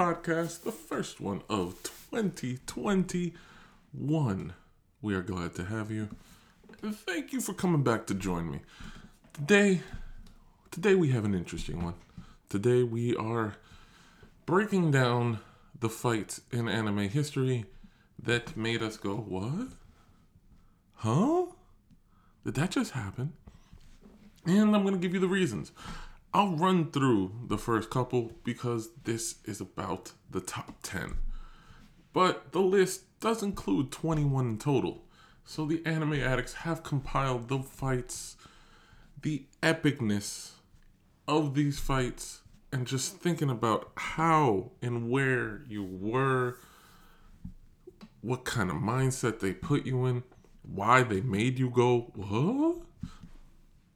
Podcast, the first one of 2021. We are glad to have you. Thank you for coming back to join me. Today, today we have an interesting one. Today we are breaking down the fights in anime history that made us go, "What? Huh? Did that just happen?" And I'm going to give you the reasons. I'll run through the first couple because this is about the top 10. But the list does include 21 in total. So the anime addicts have compiled the fights, the epicness of these fights, and just thinking about how and where you were, what kind of mindset they put you in, why they made you go, what?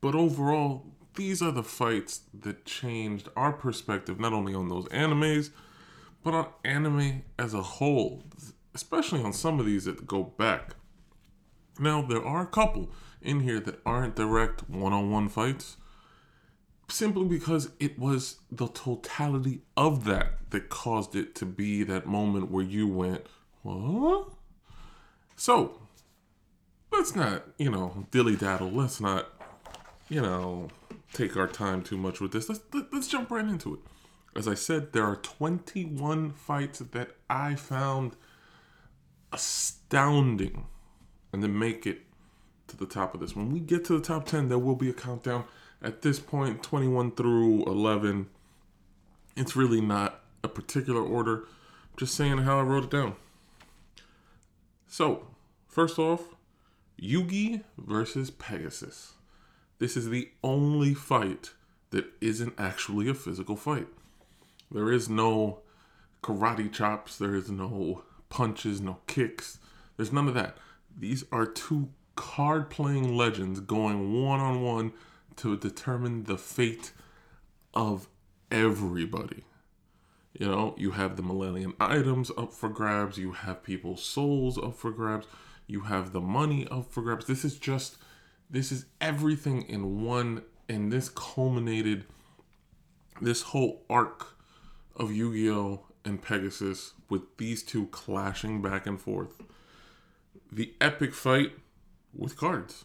But overall, these are the fights that changed our perspective not only on those animes, but on anime as a whole, especially on some of these that go back. Now, there are a couple in here that aren't direct one on one fights, simply because it was the totality of that that caused it to be that moment where you went, What? So, let's not, you know, dilly daddle. Let's not, you know, take our time too much with this. Let's let, let's jump right into it. As I said, there are 21 fights that I found astounding and to make it to the top of this. When we get to the top 10, there will be a countdown. At this point, 21 through 11, it's really not a particular order. I'm just saying how I wrote it down. So, first off, Yugi versus Pegasus. This is the only fight that isn't actually a physical fight. There is no karate chops, there is no punches, no kicks. There's none of that. These are two card playing legends going one on one to determine the fate of everybody. You know, you have the Millennium items up for grabs, you have people's souls up for grabs, you have the money up for grabs. This is just this is everything in one and this culminated this whole arc of Yu-Gi-Oh and Pegasus with these two clashing back and forth. The epic fight with cards.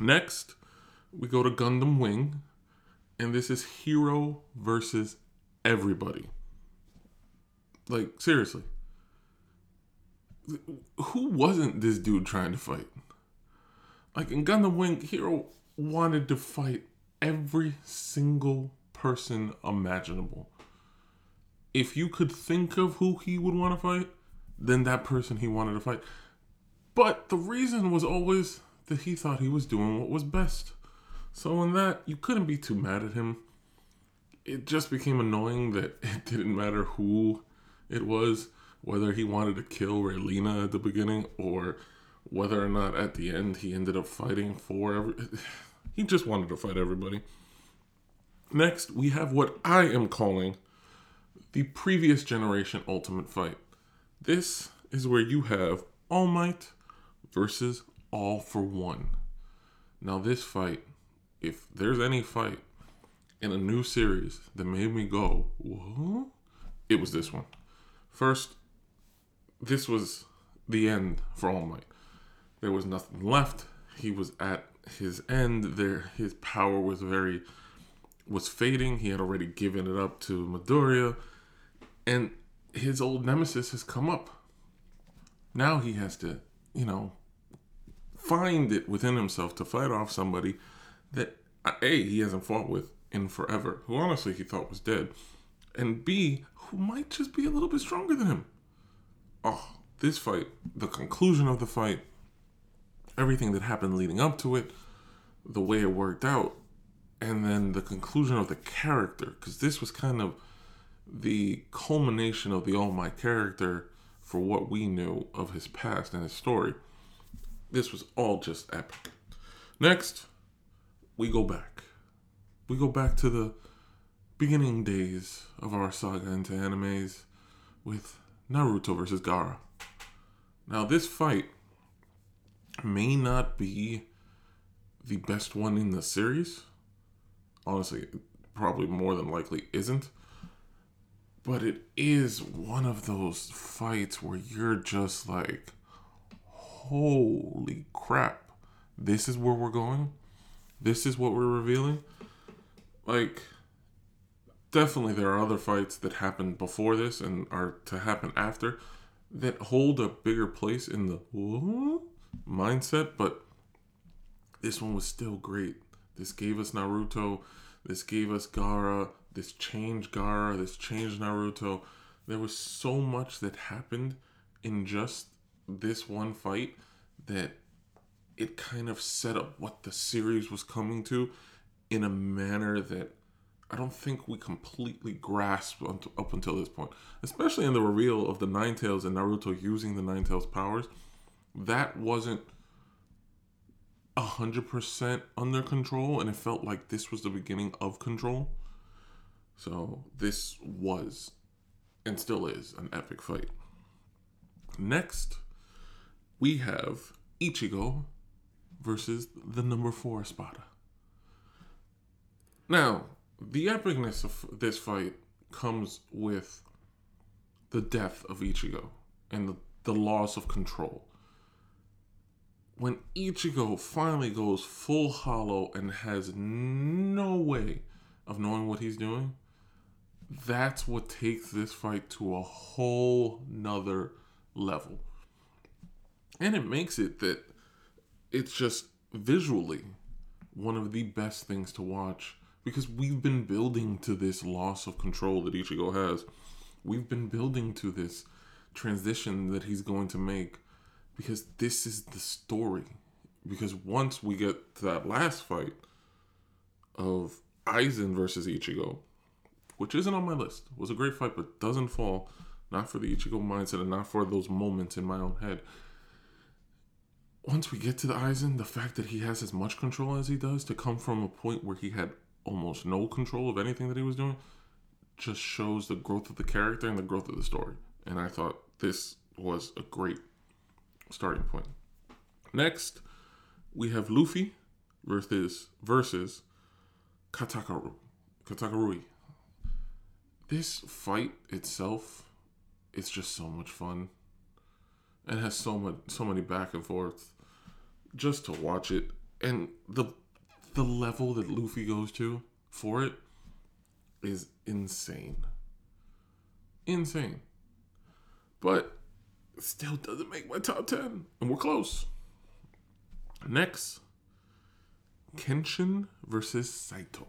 Next, we go to Gundam Wing, and this is Heero versus everybody. Like, seriously. Who wasn't this dude trying to fight? Like in Gundam Wing, Heero wanted to fight every single person imaginable. If you could think of who he would want to fight, then that person he wanted to fight. But the reason was always that he thought he was doing what was best. So in that, you couldn't be too mad at him. It just became annoying that it didn't matter who it was, whether he wanted to kill Relena at the beginning or whether or not at the end he ended up fighting for every he just wanted to fight everybody. Next, we have what I am calling the previous generation ultimate fight. This is where you have All Might versus All for One. Now, this fight, if there's any fight in a new series that made me go, what? It was this one. First, this was the end for All Might. There was nothing left. He was at his end. There, his power was very was fading. He had already given it up to Midoriya, and his old nemesis has come up. Now he has to, you know, find it within himself to fight off somebody that uh, a he hasn't fought with in forever, who honestly he thought was dead, and b who might just be a little bit stronger than him. Oh, this fight, the conclusion of the fight everything that happened leading up to it, the way it worked out, and then the conclusion of the character, because this was kind of the culmination of the All Might character for what we knew of his past and his story. This was all just epic. Next, we go back. We go back to the beginning days of our saga into animes with Naruto versus Gaara. Now, this fight may not be the best one in the series. Honestly, probably more than likely isn't. But it is one of those fights where you're just like, holy crap, this is where we're going? This is what we're revealing? Like, definitely there are other fights that happened before this and are to happen after that hold a bigger place in the mindset, but this one was still great. This gave us Naruto, this gave us Gaara. this changed Gaara. this changed Naruto. There was so much that happened in just this one fight that it kind of set up what the series was coming to in a manner that I don't think we completely grasped up until this point, especially in the reveal of the Nine Tails and Naruto using the Nine Tails powers. That wasn't hundred percent under control, and it felt like this was the beginning of control. So this was, and still is, an epic fight. Next, we have Ichigo versus the number four Espada. Now, the epicness of this fight comes with the death of Ichigo and the, the loss of control. When Ichigo finally goes full hollow and has no way of knowing what he's doing, that's what takes this fight to a whole nother level. And it makes it that it's just visually one of the best things to watch because we've been building to this loss of control that Ichigo has. We've been building to this transition that he's going to make because this is the story. Because once we get to that last fight of Aizen versus Ichigo, which isn't on my list, was a great fight, but doesn't fall not for the Ichigo mindset and not for those moments in my own head. Once we get to the Aizen, the fact that he has as much control as he does to come from a point where he had almost no control of anything that he was doing just shows the growth of the character and the growth of the story. And I thought this was a great starting point. Next, we have Luffy versus versus. Katakuri. This fight itself is just so much fun. It has so much so many back and forth just to watch it and the the level that Luffy goes to for it is insane. Insane. But still doesn't make my top 10. And we're close. Next, Kenshin versus Saito.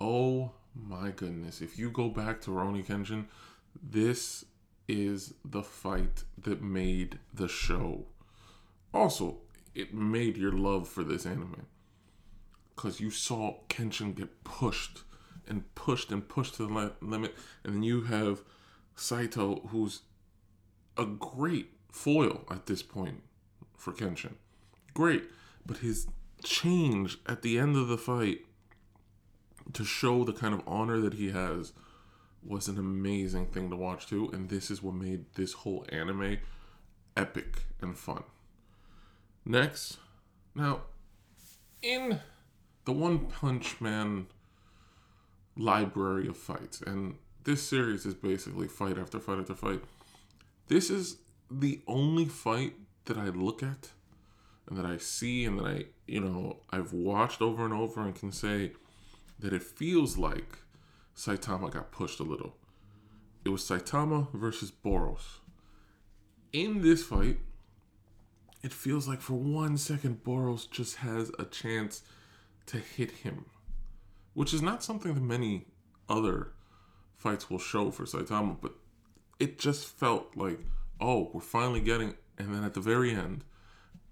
Oh my goodness. If you go back to Rurouni Kenshin, this is the fight that made the show. Also, it made your love for this anime because you saw Kenshin get pushed and pushed and pushed to the limit, and then you have Saito, who's a great foil at this point for Kenshin. Great, but his change at the end of the fight to show the kind of honor that he has was an amazing thing to watch too, and this is what made this whole anime epic and fun. Next, now in the One Punch Man library of fights, and this series is basically fight after fight after fight. This is the only fight that I look at and that I see and that I, you know, I've watched over and over and can say that it feels like Saitama got pushed a little. It was Saitama versus Boros. In this fight, it feels like for one second Boros just has a chance to hit him, which is not something that many other fights will show for Saitama, but it just felt like, oh, we're finally getting. And then at the very end,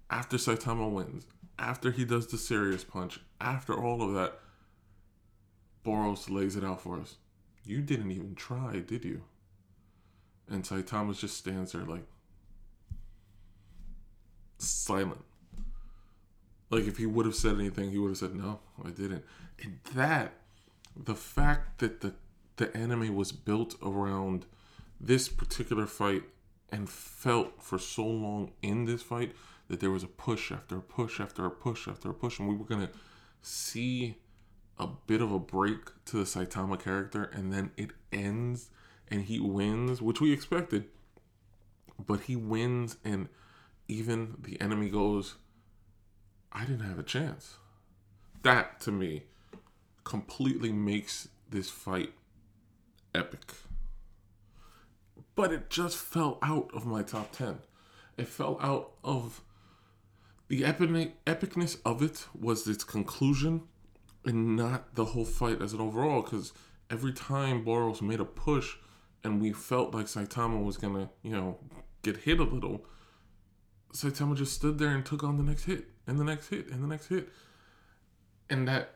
after Saitama wins, after he does the serious punch, after all of that, Boros lays it out for us. You didn't even try, did you? And Saitama just stands there like silent Like if he would have said anything, he would have said no, I didn't. And that, the fact that the the anime was built around this particular fight and felt for so long in this fight that there was a push after a push after a push after a push, and we were gonna see a bit of a break to the Saitama character, and then it ends and he wins, which we expected. But he wins, and even the enemy goes, I didn't have a chance. That to me completely makes this fight epic. But it just fell out of my top 10. It fell out of the epic, epicness of it was its conclusion and not the whole fight as an overall because every time Boros made a push and we felt like Saitama was gonna, you know, get hit a little, Saitama just stood there and took on the next hit and the next hit and the next hit. And that,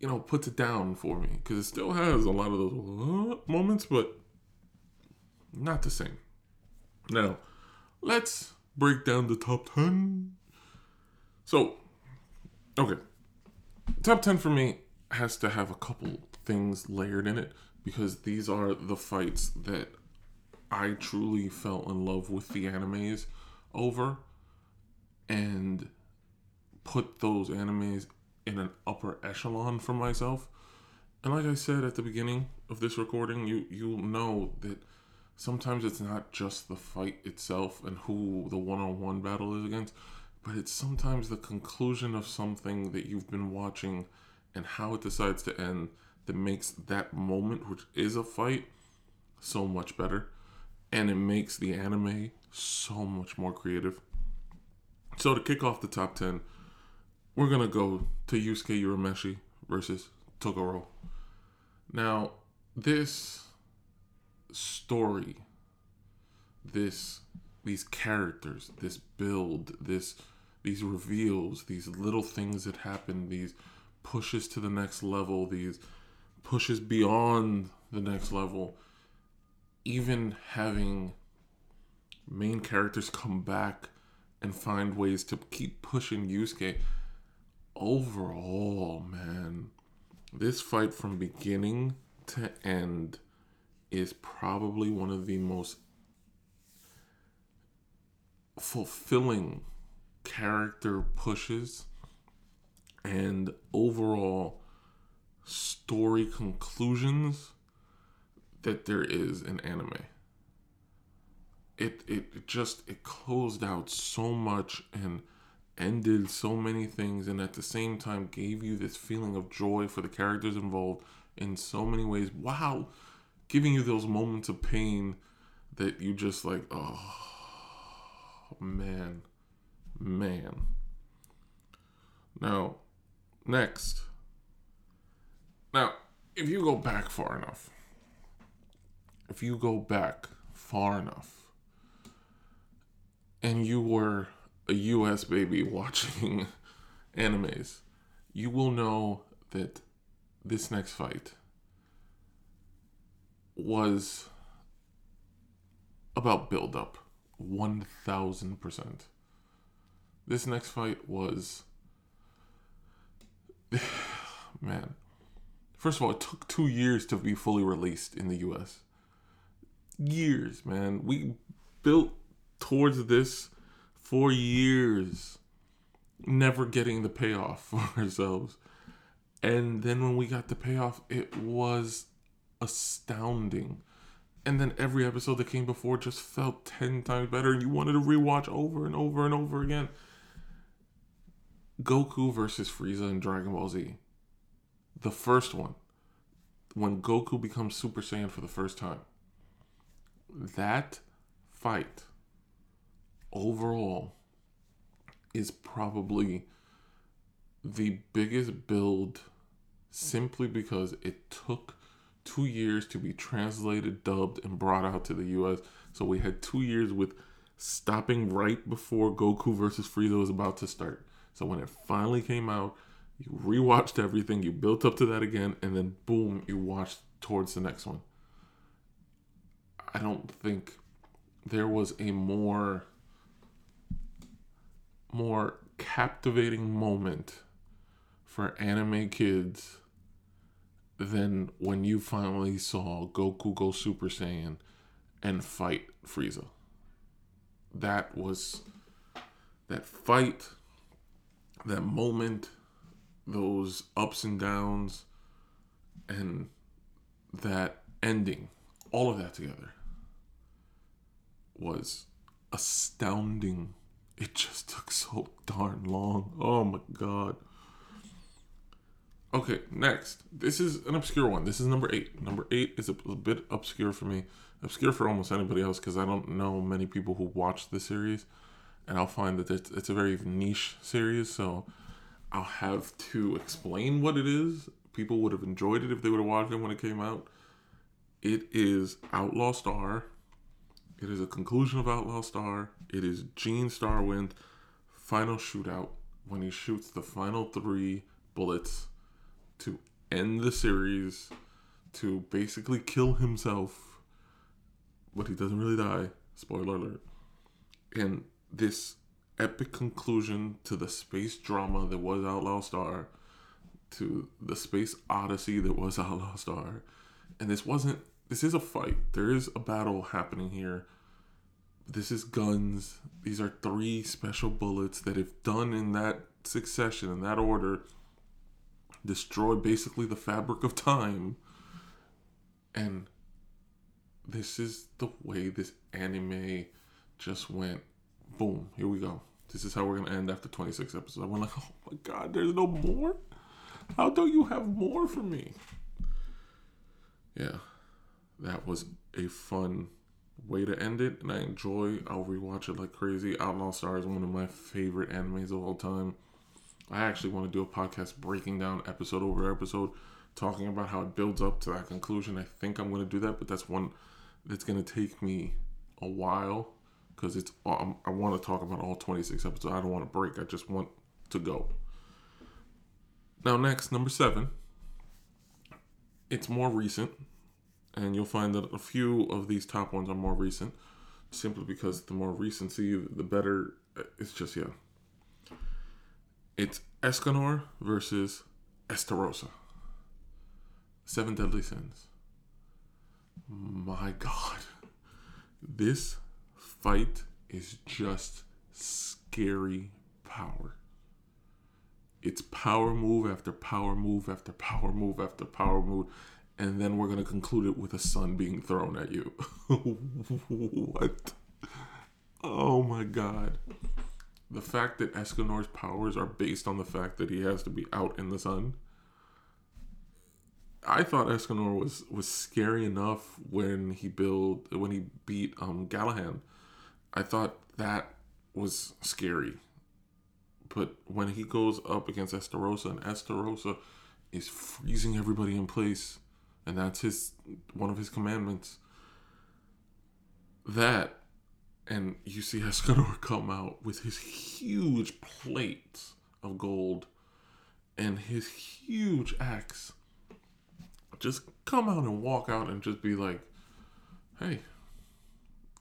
you know, puts it down for me because it still has a lot of those uh, moments, but not the same. Now, let's break down the top 10. So, okay. Top 10 for me has to have a couple things layered in it because these are the fights that I truly fell in love with the animes over and put those animes in an upper echelon for myself. And like I said at the beginning of this recording, you you'll know that sometimes it's not just the fight itself and who the one-on-one battle is against, but it's sometimes the conclusion of something that you've been watching and how it decides to end that makes that moment, which is a fight, so much better. And it makes the anime so much more creative. So to kick off the top 10, we're to go to Yusuke Urameshi versus Toguro. Now, this story, this these characters, this build, this these reveals, these little things that happen, these pushes to the next level, these pushes beyond the next level, even having main characters come back and find ways to keep pushing Yusuke. Overall, man, this fight from beginning to end is probably one of the most fulfilling character pushes and overall story conclusions that there is in anime. It it just it closed out so much and ended so many things and at the same time gave you this feeling of joy for the characters involved in so many ways. Wow, giving you those moments of pain that you just like, oh man. Man. Now, next. Now, if you go back far enough, if you go back far enough, and you were a US baby watching animes, you will know that this next fight was about build up 1000%. This next fight was man. First of all, it took 2 years to be fully released in the US. Years, man. We built towards this for years never getting the payoff for ourselves. And then when we got the payoff, it was astounding. And then every episode that came before just felt 10 times better, and you wanted to rewatch over and over and over again. Goku versus Frieza in Dragon Ball Z. The first one, when Goku becomes Super Saiyan for the first time. That fight overall is probably the biggest build simply because it took two years to be translated, dubbed, and brought out to the US. So we had two years with stopping right before Goku versus Frieza was about to start. So when it finally came out, you rewatched everything, you built up to that again, and then boom, you watched towards the next one. I don't think there was a more more captivating moment for anime kids than when you finally saw Goku go Super Saiyan and fight Frieza. That was that fight, that moment, those ups and downs, and that ending, all of that together was astounding. It just took so darn long. Oh my god. Okay, next. This is an obscure one. This is number eight. Number eight is a, a bit obscure for me. Obscure for almost anybody else because I don't know many people who watch the series. And I'll find that it's, it's a very niche series. So I'll have to explain what it is. People would have enjoyed it if they would have watched it when it came out. It is Outlaw Star. It is a conclusion of Outlaw Star. It is Gene Starwind final shootout when he shoots the final three bullets to end the series, to basically kill himself, but he doesn't really die. Spoiler alert. And this epic conclusion to the space drama that was Outlaw Star, to the space odyssey that was Outlaw Star. And this wasn't, this is a fight. There is a battle happening here. This is guns. These are three special bullets that, if done in that succession, in that order, destroy basically the fabric of time. And this is the way this anime just went. Boom, here we go. This is how we're gonna end after 26 episodes. I went like, oh my god, there's no more? How don't you have more for me? Yeah, that was a fun way to end it, and I enjoy. I'll rewatch it like crazy. Outlaw Star is one of my favorite animes of all time. I actually want to do a podcast breaking down episode over episode, talking about how it builds up to that conclusion. I think I'm going to do that, but that's one that's going to take me a while because it's um, I want to talk about all 26 episodes. I don't want to break. I just want to go. Now, next, number seven. It's more recent, and you'll find that a few of these top ones are more recent, simply because the more recency, the better. Uh, it's just yeah. It's Escanor versus Estarossa. Seven Deadly Sins. My God. This fight is just scary power. It's power move after power move after power move after power move. And then we're going to conclude it with a sun being thrown at you. what? Oh my God the fact that Escanor's powers are based on the fact that he has to be out in the sun. I thought Escanor was was scary enough when he built when he beat um Gallahan. I thought that was scary. But when he goes up against Estarossa and Estarossa is freezing everybody in place and that's his one of his commandments. That and you see Escanor come out with his huge plate of gold and his huge axe. Just come out and walk out and just be like, hey,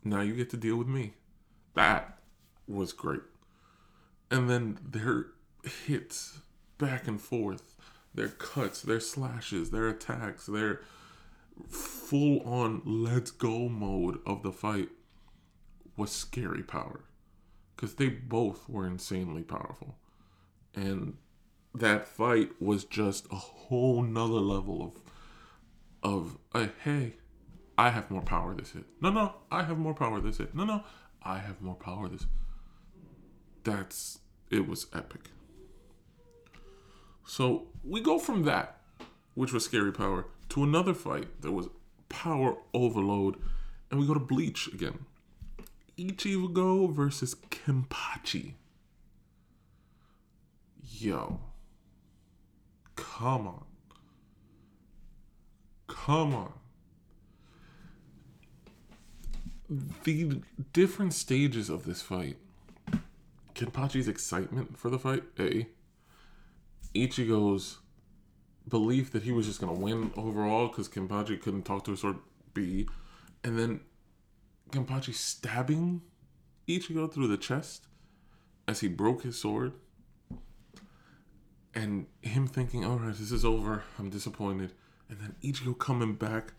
now you get to deal with me. That was great. And then their hits back and forth, their cuts, their slashes, their attacks, their full on let's go mode of the fight was scary power. Because they both were insanely powerful. And that fight was just a whole nother level of of uh, hey i have more power this hit. No no i have more power this hit. No no i have more power this that's it was epic so we go from that which was scary power to another fight that was power overload and we go to bleach again Ichigo versus Kenpachi. Yo. Come on. Come on. The different stages of this fight. Kenpachi's excitement for the fight, A. Ichigo's belief that he was just going to win overall because Kenpachi couldn't talk to a sword, B. And then Kenpachi stabbing Ichigo through the chest as he broke his sword and him thinking, all right, this is over. I'm disappointed. And then Ichigo coming back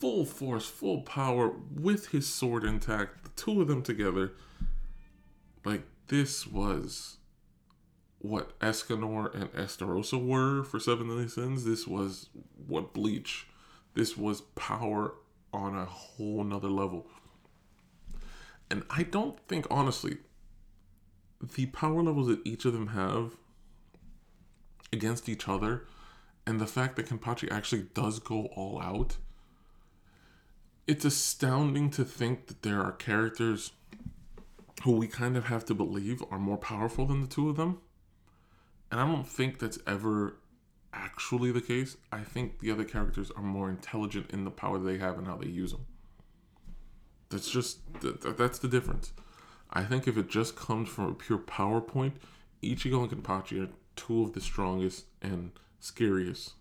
full force, full power with his sword intact, the two of them together. Like, this was what Escanor and Estarossa were for Seven Sins. This was what Bleach. This was power on a whole nother level. And I don't think, honestly, the power levels that each of them have against each other and the fact that Kenpachi actually does go all out, it's astounding to think that there are characters who we kind of have to believe are more powerful than the two of them. And I don't think that's ever actually the case. I think the other characters are more intelligent in the power they have and how they use them. That's just that's the difference. I think if it just comes from a pure PowerPoint, Ichigo and Kenpachi are two of the strongest and scariest,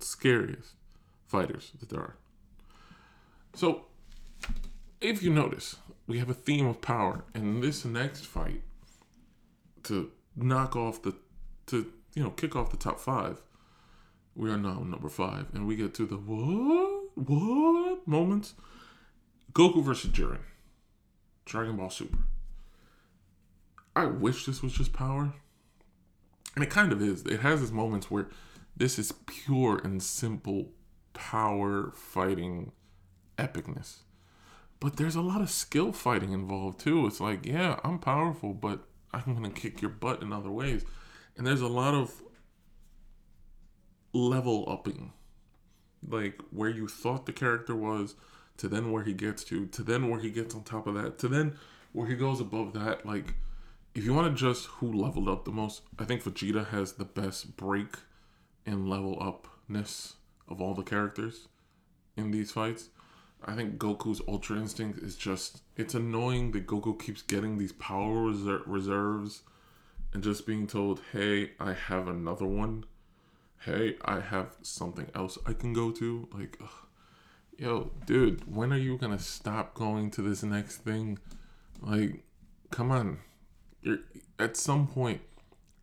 scariest fighters that there are. So, if you notice, we have a theme of power, and this next fight to knock off the, to you know, kick off the top five. We are now number five, and we get to the what, what moments. Goku versus Jiren, Dragon Ball Super. I wish this was just power. And it kind of is. It has its moments where this is pure and simple power fighting epicness. But there's a lot of skill fighting involved too. It's like, yeah, I'm powerful, but I'm to kick your butt in other ways. And there's a lot of level upping. Like where you thought the character was to then where he gets to, to then where he gets on top of that, to then where he goes above that. Like if you want to just who leveled up the most, I think Vegeta has the best break and level upness of all the characters in these fights. I think Goku's Ultra Instinct is just it's annoying that Goku keeps getting these power reser- reserves and just being told, "Hey, I have another one. Hey, I have something else I can go to." Like, ugh. yo, dude, when are you gonna stop going to this next thing? Like, come on you're, at some point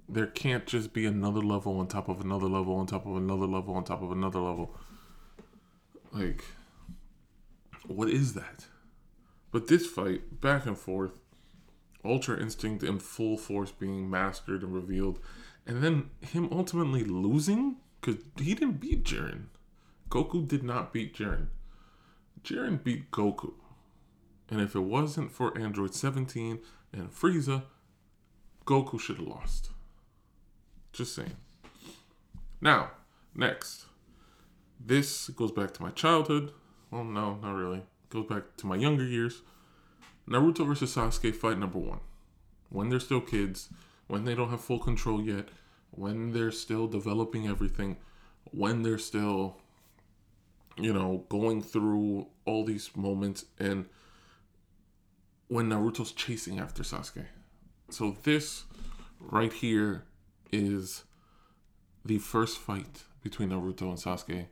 there can't just be another level on top of another level on top of another level on top of another level. Like, what is that? But this fight, back and forth, Ultra Instinct in full force being mastered and revealed, and then him ultimately losing because he didn't beat Jiren. Goku did not beat Jiren. Jiren beat Goku. And if it wasn't for Android 17 and Frieza, Goku should have lost. Just saying. Now, next. This goes back to my childhood. Well, no, not really. Goes back to my younger years. Naruto versus Sasuke fight number one. When they're still kids, when they don't have full control yet, when they're still developing everything, when they're still, you know, going through all these moments, and when Naruto's chasing after Sasuke. So this right here is the first fight between Naruto and Sasuke.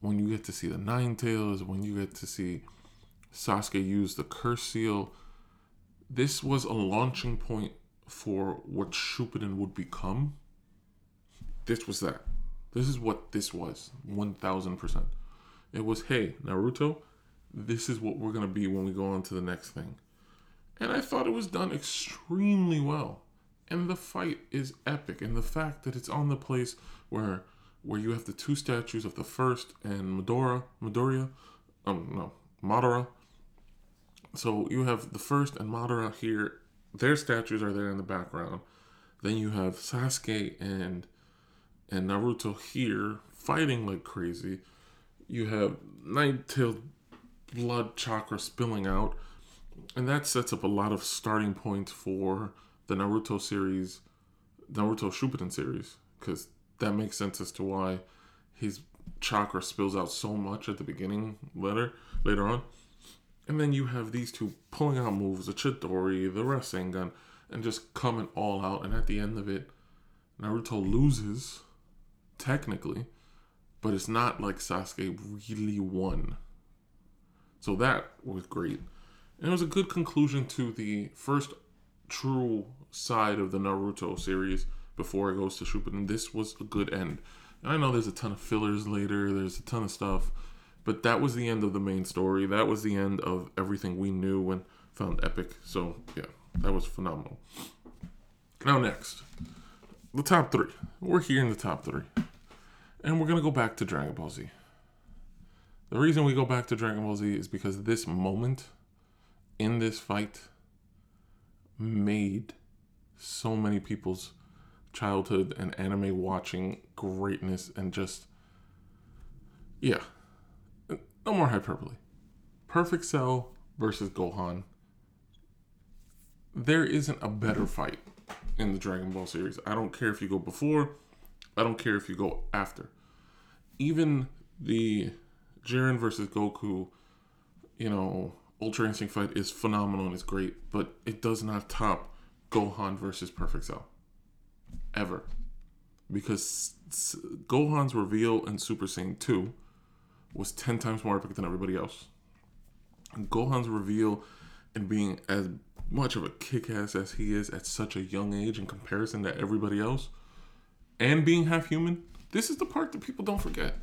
When you get to see the Nine Tails, when you get to see Sasuke used the curse seal, this was a launching point for what Shippuden would become. This was that. This is what this was, 1000%. It was, hey, Naruto, this is what we're going to be when we go on to the next thing. And I thought it was done extremely well. And the fight is epic. And the fact that it's on the place where where you have the two statues of the first and Midora, Midoriya, um, no, Madara. So you have the first and Madara here. Their statues are there in the background. Then you have Sasuke and and Naruto here fighting like crazy. You have Nine-Tailed blood chakra spilling out and that sets up a lot of starting points for the Naruto series, Naruto Shippuden series, because that makes sense as to why his chakra spills out so much at the beginning later later on. And then you have these two pulling out moves, the Chidori, the Rasengan, and just coming all out. And at the end of it, Naruto loses, technically, but it's not like Sasuke really won. So that was great. And it was a good conclusion to the first true side of the Naruto series before it goes to Shippuden. This was a good end. And I know there's a ton of fillers later. There's a ton of stuff, but that was the end of the main story. That was the end of everything we knew when found Epic. So yeah, that was phenomenal. Now next, the top three. We're here in the top three, and we're gonna go back to Dragon Ball Z. The reason we go back to Dragon Ball Z is because this moment in this fight made so many people's childhood and anime watching greatness and just yeah no more hyperbole. Perfect cell versus gohan. There isn't a better fight in the dragon ball series. I don't care if you go before. I don't care if you go after. Even the jiren versus goku you know ultra instinct fight is phenomenal and it's great but it does not top gohan versus perfect cell. Ever. Because Gohan's reveal in Super Saiyan 2 was 10 times more epic than everybody else. Gohan's reveal and being as much of a kick ass as he is at such a young age in comparison to everybody else, and being half human, this is the part that people don't forget.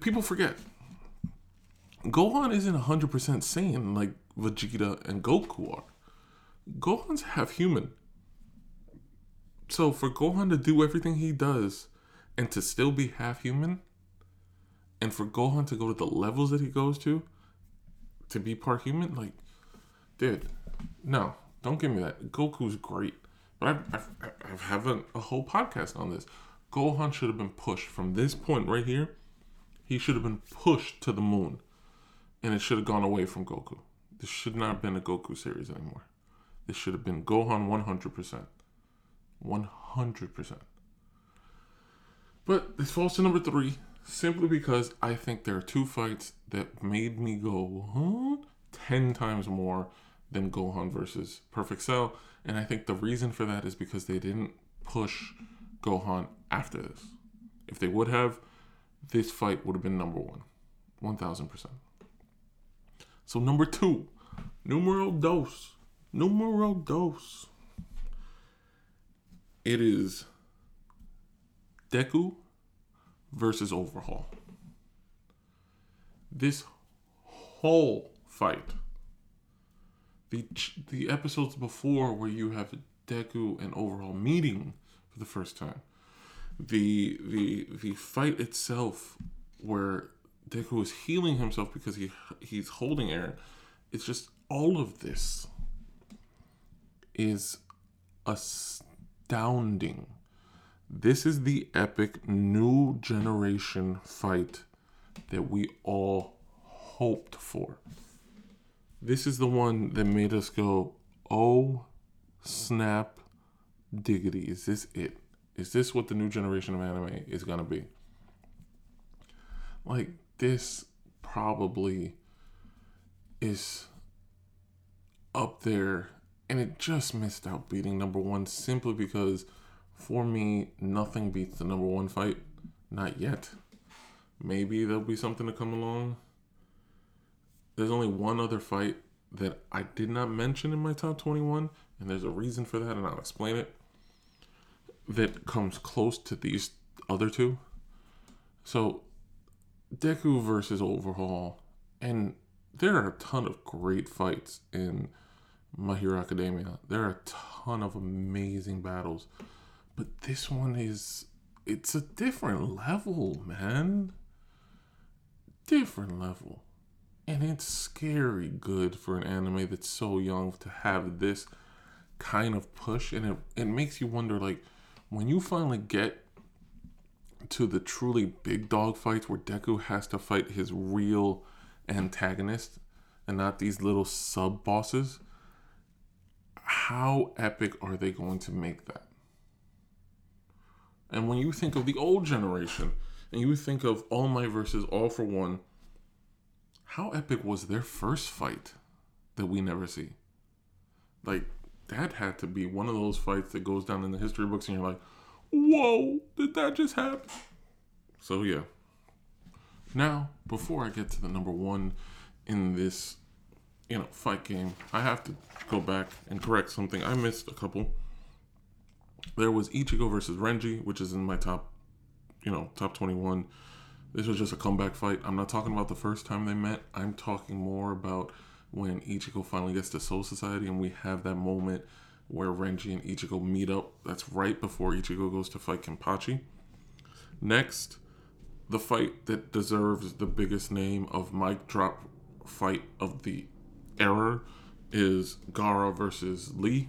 People forget. Gohan isn't 100% Saiyan like Vegeta and Goku are. Gohan's half human. So for Gohan to do everything he does and to still be half human, and for Gohan to go to the levels that he goes to, to be part human, like, dude, no, don't give me that. Goku's great, but I've, I've, I've have a, a whole podcast on this. Gohan should have been pushed from this point right here. He should have been pushed to the moon, and it should have gone away from Goku. This should not have been a Goku series anymore. This should have been Gohan 100%. 100%. But this falls to number three simply because I think there are two fights that made me go, huh? 10 times more than Gohan versus Perfect Cell. And I think the reason for that is because they didn't push Gohan after this. If they would have, this fight would have been number one. 1000%. So, number two, numero dos. Numero dos it is Deku versus Overhaul. This whole fight, the the episodes before where you have Deku and Overhaul meeting for the first time, the the the fight itself where Deku is healing himself because he he's holding Eri, it's just all of this is astounding. This is the epic new generation fight that we all hoped for. This is the one that made us go, oh, snap, diggity. Is this it? Is this what the new generation of anime is to be? Like, this probably is up there and it just missed out beating number one simply because for me nothing beats the number one fight. Not yet. Maybe there'll be something to come along. There's only one other fight that i did not mention in my top 21 and there's a reason for that and i'll explain it that comes close to these other two. So deku versus overhaul and there are a ton of great fights in my Hero Academia. There are a ton of amazing battles, but this one is it's a different level, man. Different level. And it's scary good for an anime that's so young to have this kind of push and it, it makes you wonder like when you finally get to the truly big dog fights where Deku has to fight his real antagonist and not these little sub bosses how epic are they going to make that? And when you think of the old generation and you think of All Might versus All for One, how epic was their first fight that we never see? Like, that had to be one of those fights that goes down in the history books and you're like, whoa, did that just happen? So, yeah. Now, before I get to the number one in this you know, fight game, I have to go back and correct something. I missed a couple. There was Ichigo versus Renji, which is in my top, you know, top 21. This was just a comeback fight. I'm not talking about the first time they met. I'm talking more about when Ichigo finally gets to Soul Society and we have that moment where Renji and Ichigo meet up. That's right before Ichigo goes to fight Kenpachi. Next, the fight that deserves the biggest name of mic drop fight of the era is Gaara versus Lee.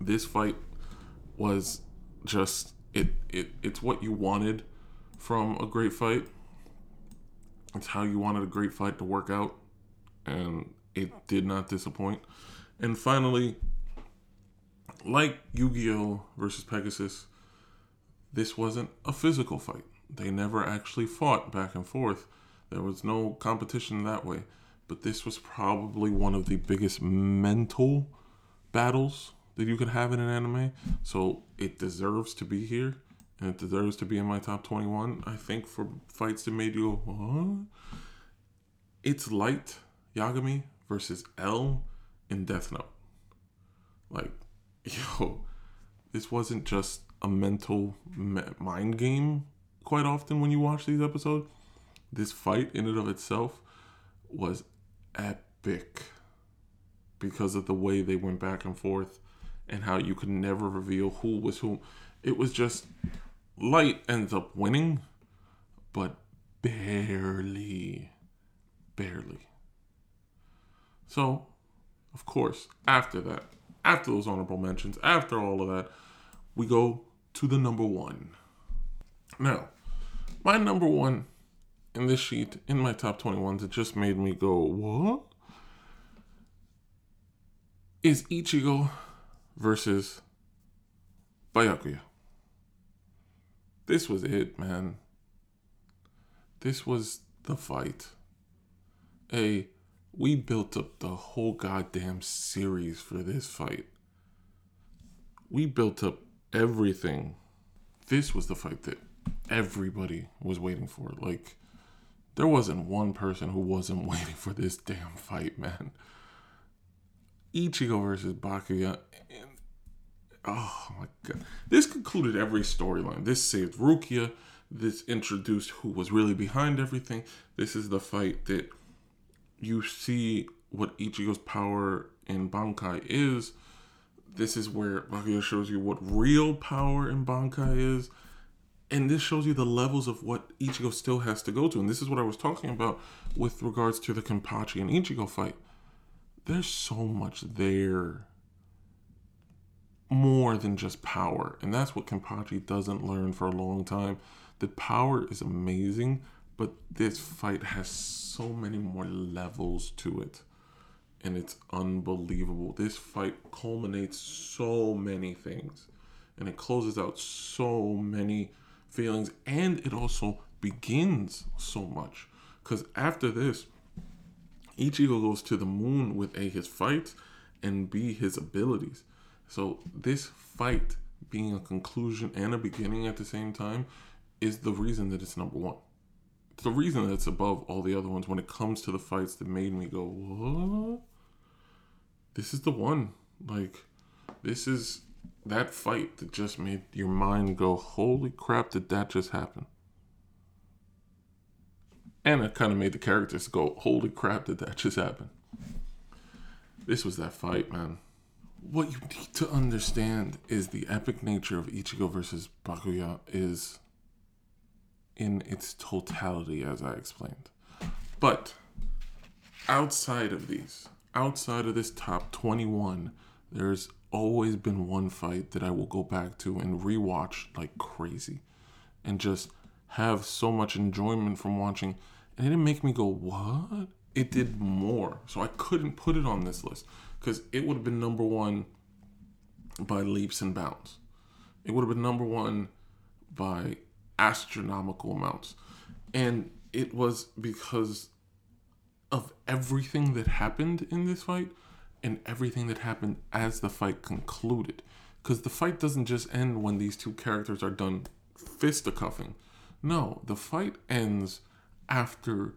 This fight was just it, it it's what you wanted from a great fight. It's how you wanted a great fight to work out, and it did not disappoint. And finally, like Yu Gi Oh! versus Pegasus, this wasn't a physical fight. They never actually fought back and forth. There was no competition that way. But this was probably one of the biggest mental battles that you could have in an anime. So it deserves to be here and it deserves to be in my top 21. I think for fights that made you go, what? It's Light Yagami versus L in Death Note. Like, yo, this wasn't just a mental mind game quite often when you watch these episodes. This fight in and of itself was epic because of the way they went back and forth and how you could never reveal who was who. It was just Light ends up winning, but barely. Barely. So, of course, after that, after those honorable mentions, after all of that, we go to the number one. Now, my number one in this sheet, in my top 21s, it just made me go, what? Is Ichigo versus Byakuya. This was it, man. This was the fight. A we built up the whole goddamn series for this fight. We built up everything. This was the fight that everybody was waiting for. Like there wasn't one person who wasn't waiting for this damn fight, man. Ichigo versus Byakuya oh my god. This concluded every storyline. This saved Rukia. This introduced who was really behind everything. This is the fight that you see what Ichigo's power in Bankai is. This is where Byakuya shows you what real power in Bankai is. And this shows you the levels of what Ichigo still has to go to. And this is what I was talking about with regards to the Kenpachi and Ichigo fight. There's so much there more than just power. And that's what Kenpachi doesn't learn for a long time. The power is amazing, but this fight has so many more levels to it. And it's unbelievable. This fight culminates so many things. And it closes out so many feelings. And it also begins so much. Because after this, Ichigo goes to the moon with A, his fights, and B, his abilities. So this fight being a conclusion and a beginning at the same time is the reason that it's number one. It's the reason that it's above all the other ones when it comes to the fights that made me go? This is the one. Like, this is that fight that just made your mind go, holy crap, did that just happen? And it kind of made the characters go, holy crap, did that just happen? This was that fight, man what you need to understand is the epic nature of Ichigo versus Byakuya is in its totality, as I explained. But outside of these, outside of this top 21, there's always been one fight that I will go back to and rewatch like crazy and just have so much enjoyment from watching. It didn't make me go, what? It did more. So I couldn't put it on this list because it would have been number one by leaps and bounds. It would have been number one by astronomical amounts. And it was because of everything that happened in this fight and everything that happened as the fight concluded. Because the fight doesn't just end when these two characters are done fisticuffing. No, the fight ends after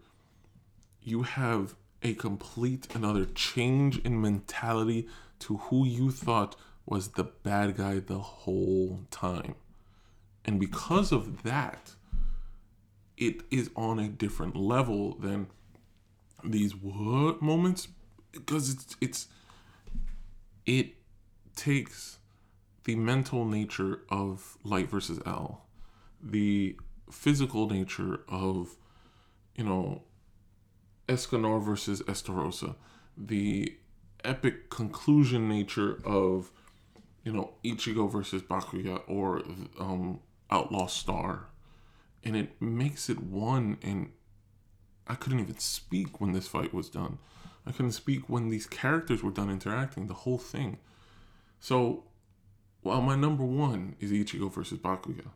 you have a complete another change in mentality to who you thought was the bad guy the whole time. And because of that, it is on a different level than these what moments because it's it's it takes the mental nature of light versus L, the physical nature of you know Escanor versus Estarossa, the epic conclusion nature of you know Ichigo versus Byakuya or um, Outlaw Star, and it makes it one. And I couldn't even speak when this fight was done. I couldn't speak when these characters were done interacting. The whole thing. So, while my number one is Ichigo versus Byakuya,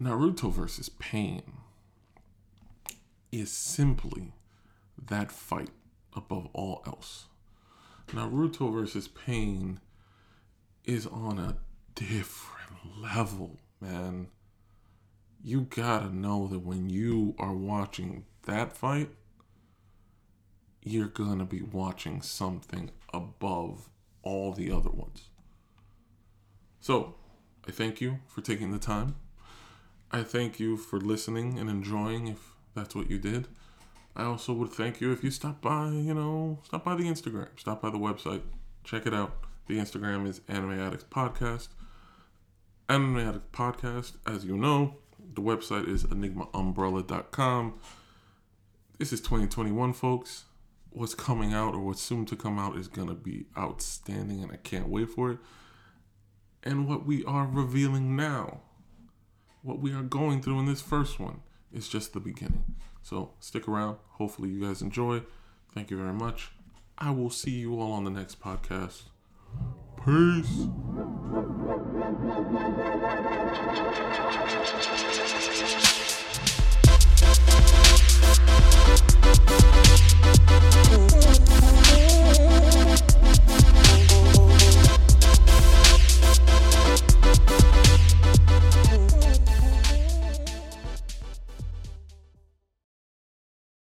Naruto versus Pain is simply that fight above all else. Naruto versus Pain is on a different level, man. You gotta know that when you are watching that fight, you're gonna be watching something above all the other ones. So, I thank you for taking the time. I thank you for listening and enjoying if that's what you did. I also would thank you if you stop by, you know, stop by the Instagram, stop by the website, check it out. The Instagram is Anime Addicts Podcast. Anime Addicts Podcast, as you know, the website is enigmaumbrella.com. This is 2021, folks. What's coming out or what's soon to come out is going to be outstanding, and I can't wait for it. And what we are revealing now, what we are going through in this first one, it's just the beginning. So stick around. Hopefully, you guys enjoy. Thank you very much. I will see you all on the next podcast. Peace.